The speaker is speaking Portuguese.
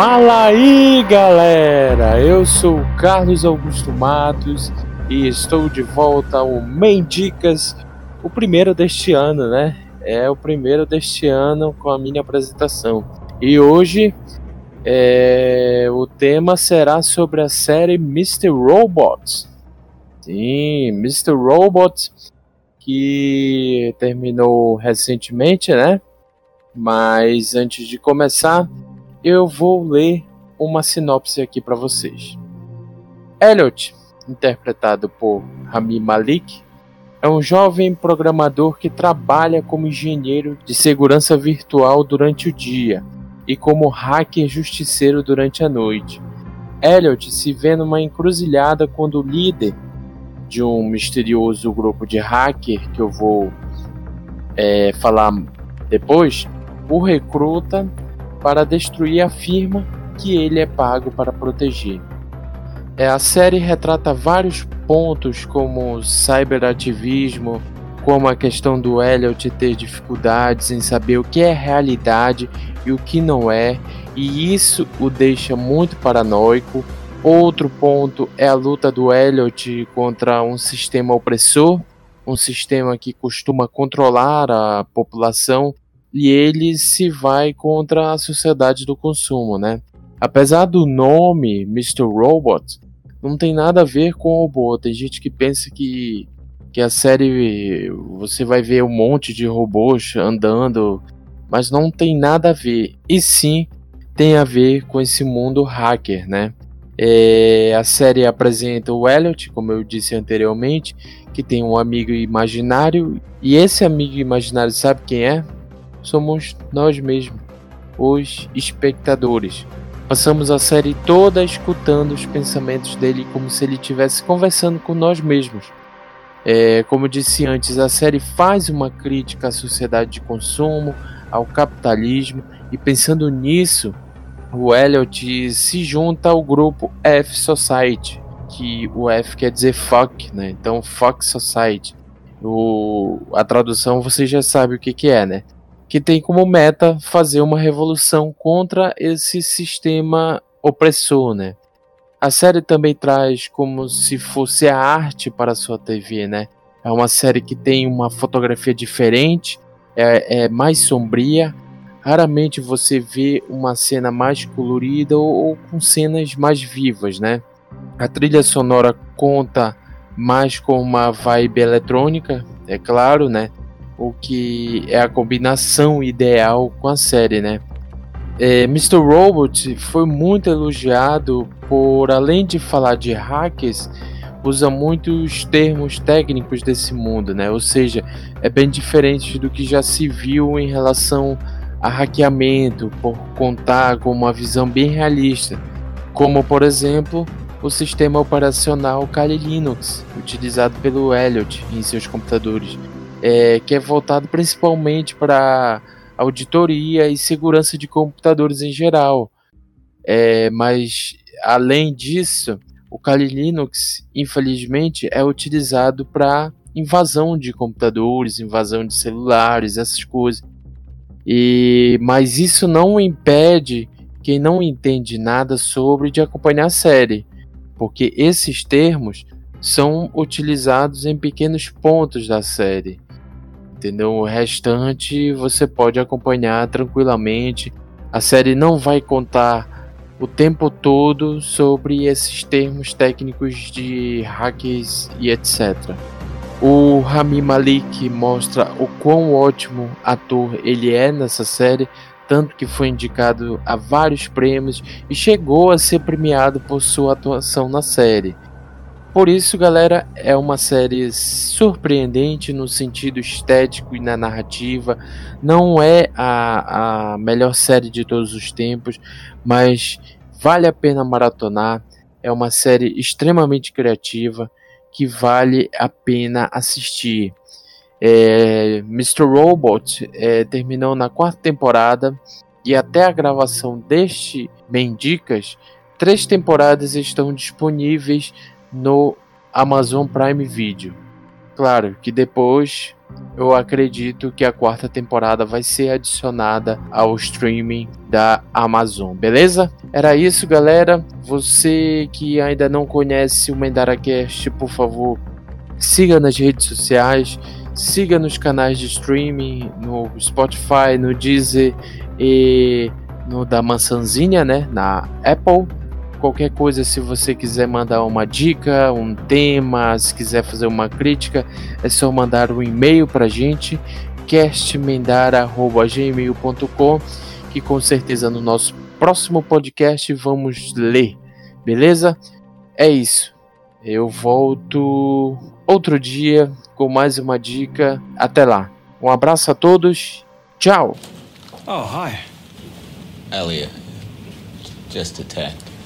Fala aí, galera! Eu sou Carlos Augusto Matos e estou de volta ao Mendicas, o primeiro deste ano, né? É o primeiro deste ano com a minha apresentação. E hoje é, o tema será sobre a série Mr. Robot. Sim, Mr. Robot, que terminou recentemente, né? Mas antes de começar, eu vou ler uma sinopse aqui para vocês. Elliot, interpretado por Rami Malik, é um jovem programador que trabalha como engenheiro de segurança virtual durante o dia e como hacker justiceiro durante a noite. Elliot se vê numa encruzilhada quando o líder de um misterioso grupo de hacker que eu vou é, falar depois o recruta para destruir a firma que ele é pago para proteger. É, a série retrata vários pontos como cyberativismo, como a questão do Elliot ter dificuldades em saber o que é realidade e o que não é, e isso o deixa muito paranoico. Outro ponto é a luta do Elliot contra um sistema opressor, um sistema que costuma controlar a população e ele se vai contra a sociedade do consumo, né? Apesar do nome Mr. Robot, não tem nada a ver com robô. Tem gente que pensa que, que a série você vai ver um monte de robôs andando, mas não tem nada a ver. E sim tem a ver com esse mundo hacker, né? É, a série apresenta o Elliot, como eu disse anteriormente, que tem um amigo imaginário, e esse amigo imaginário sabe quem é? Somos nós mesmos, os espectadores. Passamos a série toda escutando os pensamentos dele como se ele estivesse conversando com nós mesmos. É, como eu disse antes, a série faz uma crítica à sociedade de consumo, ao capitalismo, e pensando nisso, o Elliot se junta ao grupo F Society, que o F quer dizer fuck, né? Então, fuck society. O, a tradução você já sabe o que, que é, né? Que tem como meta fazer uma revolução contra esse sistema opressor, né? A série também traz como se fosse a arte para a sua TV, né? É uma série que tem uma fotografia diferente, é, é mais sombria. Raramente você vê uma cena mais colorida ou, ou com cenas mais vivas, né? A trilha sonora conta mais com uma vibe eletrônica, é claro, né? O que é a combinação ideal com a série, né? É, Mr. Robot foi muito elogiado por, além de falar de hackers, usa muitos termos técnicos desse mundo, né? Ou seja, é bem diferente do que já se viu em relação a hackeamento, por contar com uma visão bem realista, como por exemplo o sistema operacional Kali Linux, utilizado pelo Elliot em seus computadores é, que é voltado principalmente para auditoria e segurança de computadores em geral. É, mas além disso, o Kali Linux, infelizmente, é utilizado para invasão de computadores, invasão de celulares, essas coisas. E mas isso não impede quem não entende nada sobre de acompanhar a série, porque esses termos são utilizados em pequenos pontos da série entendeu? O restante você pode acompanhar tranquilamente. A série não vai contar o tempo todo sobre esses termos técnicos de hackers e etc. O Rami Malik mostra o quão ótimo ator ele é nessa série, tanto que foi indicado a vários prêmios e chegou a ser premiado por sua atuação na série. Por isso, galera, é uma série surpreendente no sentido estético e na narrativa. Não é a, a melhor série de todos os tempos, mas vale a pena maratonar. É uma série extremamente criativa que vale a pena assistir. É, Mr. Robot é, terminou na quarta temporada e até a gravação deste Mendicas, três temporadas estão disponíveis no Amazon Prime Video. Claro que depois eu acredito que a quarta temporada vai ser adicionada ao streaming da Amazon, beleza? Era isso, galera. Você que ainda não conhece o MendaraCast, por favor, siga nas redes sociais, siga nos canais de streaming, no Spotify, no Deezer e no da Maçãzinha, né, na Apple. Qualquer coisa, se você quiser mandar uma dica, um tema, se quiser fazer uma crítica, é só mandar um e-mail para gente, castmendara.gmail.com, que com certeza no nosso próximo podcast vamos ler, beleza? É isso. Eu volto outro dia com mais uma dica. Até lá. Um abraço a todos. Tchau. Oh, hi. Elliot. Just a tad.